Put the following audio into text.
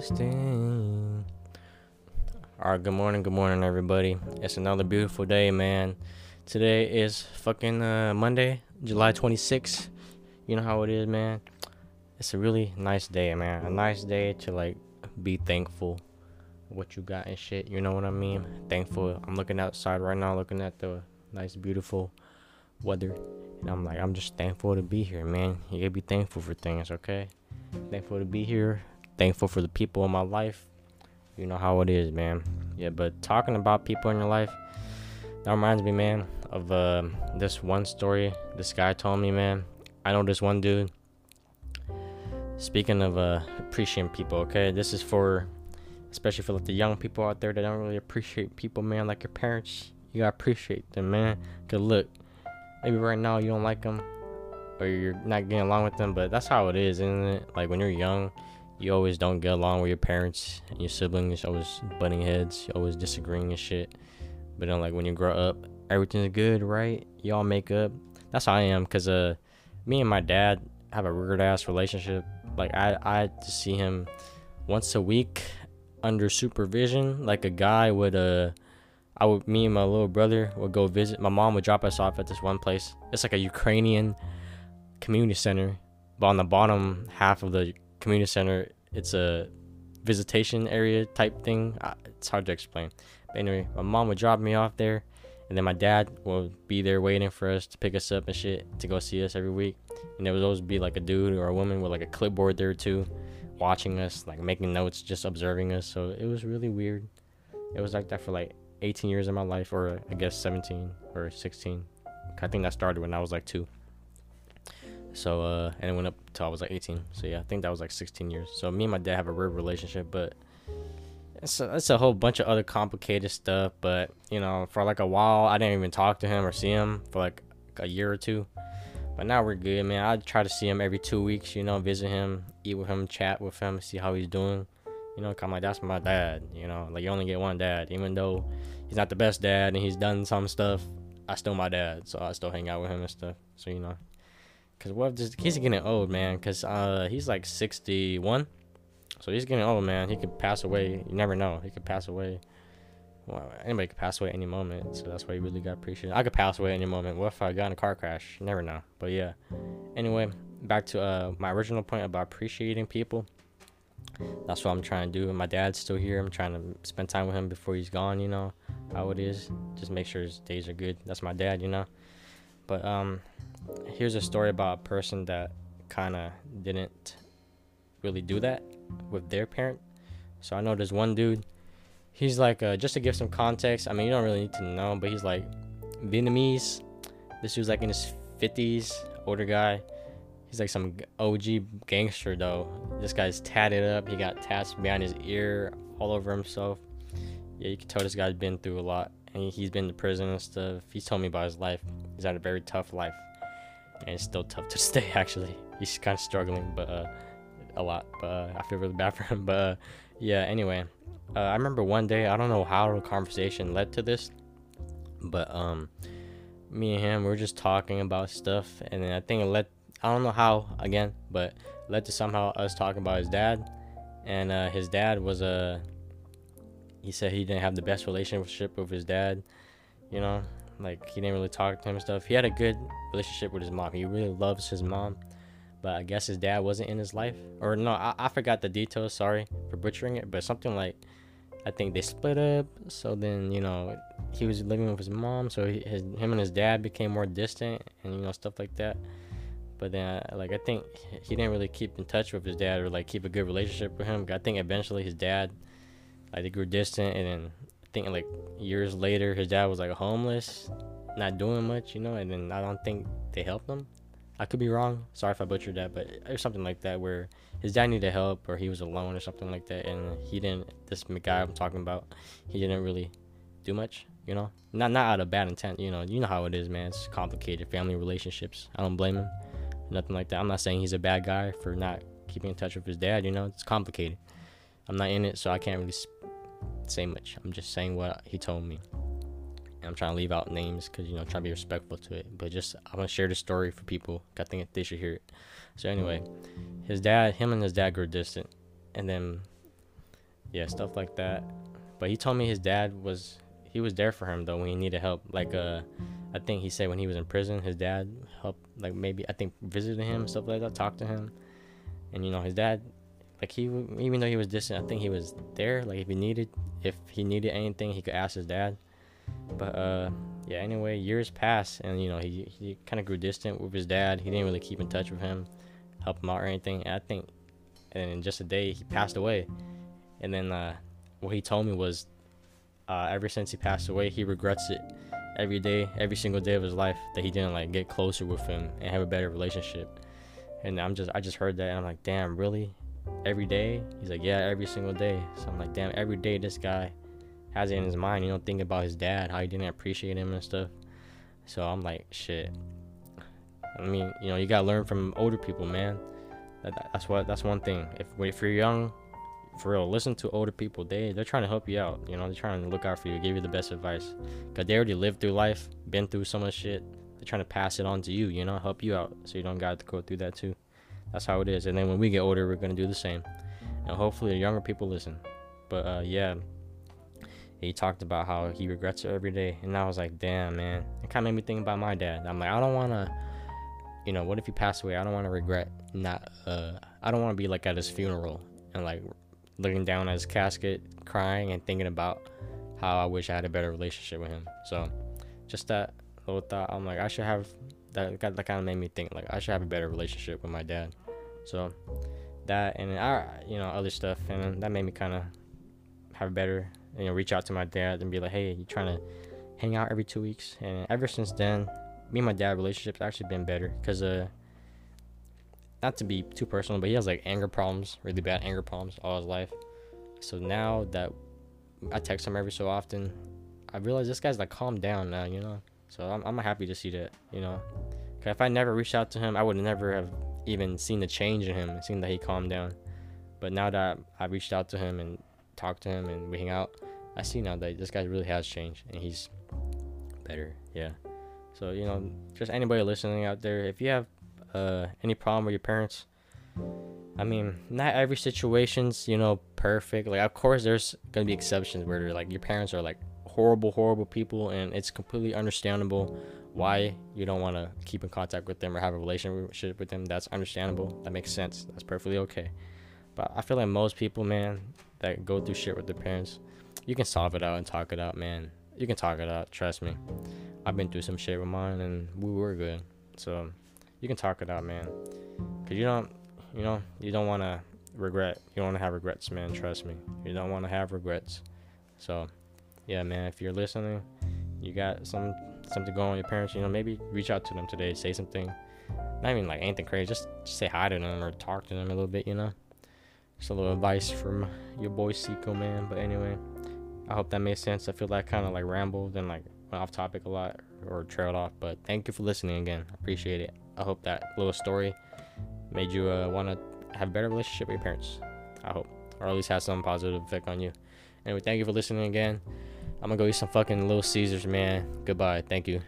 All right, good morning, good morning, everybody. It's another beautiful day, man. Today is fucking uh, Monday, July 26th. You know how it is, man. It's a really nice day, man. A nice day to like be thankful what you got and shit. You know what I mean? Thankful. I'm looking outside right now, looking at the nice, beautiful weather, and I'm like, I'm just thankful to be here, man. You gotta be thankful for things, okay? Thankful to be here. Thankful for the people in my life. You know how it is, man. Yeah, but talking about people in your life, that reminds me, man, of uh, this one story this guy told me, man. I know this one dude. Speaking of uh, appreciating people, okay, this is for especially for like the young people out there that don't really appreciate people, man, like your parents. You gotta appreciate them, man. Cause look, maybe right now you don't like them, or you're not getting along with them, but that's how it is, isn't it? Like when you're young, you always don't get along with your parents and your siblings. Always butting heads, always disagreeing and shit. But then like when you grow up, everything's good, right? Y'all make up. That's how I am, cause uh, me and my dad have a weird ass relationship. Like I I see him once a week under supervision. Like a guy would uh I would me and my little brother would go visit my mom would drop us off at this one place. It's like a Ukrainian community center. But on the bottom half of the community center it's a visitation area type thing. It's hard to explain. But anyway, my mom would drop me off there and then my dad would be there waiting for us to pick us up and shit to go see us every week. And there would always be like a dude or a woman with like a clipboard there too watching us, like making notes, just observing us. So it was really weird. It was like that for like 18 years of my life, or I guess 17 or 16. I think that started when I was like two. So uh, and it went up till I was like 18. So yeah, I think that was like 16 years. So me and my dad have a weird relationship, but it's a, it's a whole bunch of other complicated stuff. But you know, for like a while, I didn't even talk to him or see him for like a year or two. But now we're good, man. I try to see him every two weeks, you know, visit him, eat with him, chat with him, see how he's doing. You know, come like that's my dad. You know, like you only get one dad, even though he's not the best dad and he's done some stuff. I still my dad, so I still hang out with him and stuff. So you know, cause what just he's getting old, man. Cause uh he's like 61, so he's getting old, man. He could pass away. You never know. He could pass away well, anybody could pass away any moment, so that's why you really got appreciate. I could pass away any moment. What if I got in a car crash? You never know. But yeah. Anyway, back to uh, my original point about appreciating people. That's what I'm trying to do. My dad's still here. I'm trying to spend time with him before he's gone. You know how it is. Just make sure his days are good. That's my dad. You know. But um, here's a story about a person that kind of didn't really do that with their parent. So I know there's one dude he's like uh, just to give some context i mean you don't really need to know but he's like vietnamese. This dude's like in his 50s older guy. He's like some og gangster though. This guy's tatted up. He got tats behind his ear all over himself. Yeah you can tell this guy's been through a lot and he's been to prison and stuff. He's told me about his life. He's had a very tough life and it's still tough to stay actually he's kind of struggling but uh a lot but uh, i feel really bad for him but uh, yeah anyway uh, I remember one day, I don't know how the conversation led to this, but um, me and him we were just talking about stuff, and then I think it led. I don't know how again, but led to somehow us talking about his dad, and uh, his dad was a. Uh, he said he didn't have the best relationship with his dad, you know, like he didn't really talk to him and stuff. He had a good relationship with his mom. He really loves his mom, but I guess his dad wasn't in his life. Or no, I, I forgot the details. Sorry for butchering it, but something like I think they split up. So then, you know, he was living with his mom, so he, his him and his dad became more distant, and you know stuff like that. But then, like I think he didn't really keep in touch with his dad or like keep a good relationship with him. I think eventually his dad, like they grew distant, and then I think like years later, his dad was like homeless, not doing much, you know. And then I don't think they helped him. I could be wrong. Sorry if I butchered that, but was something like that where his dad needed help or he was alone or something like that, and he didn't. This guy I'm talking about, he didn't really do much. You know, not not out of bad intent. You know, you know how it is, man. It's complicated family relationships. I don't blame him. Nothing like that. I'm not saying he's a bad guy for not keeping in touch with his dad. You know, it's complicated. I'm not in it, so I can't really say much. I'm just saying what he told me. I'm trying to leave out names because you know trying to be respectful to it. But just I want to share the story for people. I think they should hear it. So anyway, his dad, him and his dad grew distant, and then yeah, stuff like that. But he told me his dad was he was there for him though when he needed help. Like uh, I think he said when he was in prison, his dad helped like maybe I think visited him stuff like that, talked to him, and you know his dad, like he even though he was distant, I think he was there. Like if he needed if he needed anything, he could ask his dad. But uh, yeah. Anyway, years passed, and you know he he kind of grew distant with his dad. He didn't really keep in touch with him, help him out or anything. And I think, and in just a day he passed away. And then uh, what he told me was, uh, ever since he passed away, he regrets it every day, every single day of his life that he didn't like get closer with him and have a better relationship. And I'm just I just heard that and I'm like, damn, really? Every day? He's like, yeah, every single day. So I'm like, damn, every day this guy has it in his mind, you know, thinking about his dad, how he didn't appreciate him and stuff. So I'm like, shit. I mean, you know, you gotta learn from older people, man. That, that's what that's one thing. If if you're young, for real, listen to older people. They they're trying to help you out. You know, they're trying to look out for you, give you the best advice. Cause they already lived through life, been through so much shit. They're trying to pass it on to you. You know, help you out, so you don't got to go through that too. That's how it is. And then when we get older, we're gonna do the same. And hopefully, the younger people listen. But uh, yeah, he talked about how he regrets it every day, and I was like, damn, man. It kind of made me think about my dad. I'm like, I don't want to, you know, what if he passed away? I don't want to regret not. Uh, I don't want to be like at his funeral and like looking down at his casket, crying and thinking about how I wish I had a better relationship with him. So, just that little thought, I'm like, I should have that. That kind of made me think like I should have a better relationship with my dad. So, that and I, you know, other stuff, and that made me kind of have better, you know, reach out to my dad and be like, hey, you trying to hang out every two weeks? And ever since then, me and my dad relationship's actually been better because uh not to be too personal, but he has like anger problems, really bad anger problems all his life. So now that I text him every so often, I realize this guy's like calmed down now, you know. So I'm I'm happy to see that, you know. Cause if I never reached out to him, I would never have even seen the change in him, seen that he calmed down. But now that I reached out to him and talked to him and we hang out, I see now that this guy really has changed and he's better. Yeah. So you know, just anybody listening out there, if you have uh, any problem with your parents. I mean, not every situation's you know perfect. Like, of course, there's gonna be exceptions where like your parents are like horrible, horrible people, and it's completely understandable why you don't want to keep in contact with them or have a relationship with them. That's understandable. That makes sense. That's perfectly okay. But I feel like most people, man, that go through shit with their parents, you can solve it out and talk it out, man. You can talk it out. Trust me. I've been through some shit with mine, and we were good. So you can talk it out, man. Cause you don't, you know, you don't want to regret. You don't want to have regrets, man. Trust me. You don't want to have regrets. So, yeah, man. If you're listening, you got some something going on with your parents. You know, maybe reach out to them today. Say something. Not even like anything crazy. Just, just say hi to them or talk to them a little bit. You know, just a little advice from your boy Seco, man. But anyway, I hope that made sense. I feel like kind of like rambled and like went off topic a lot or trailed off. But thank you for listening again. I appreciate it. I hope that little story made you uh, want to have a better relationship with your parents. I hope, or at least have some positive effect on you. Anyway, thank you for listening again. I'm gonna go eat some fucking Little Caesars, man. Goodbye. Thank you.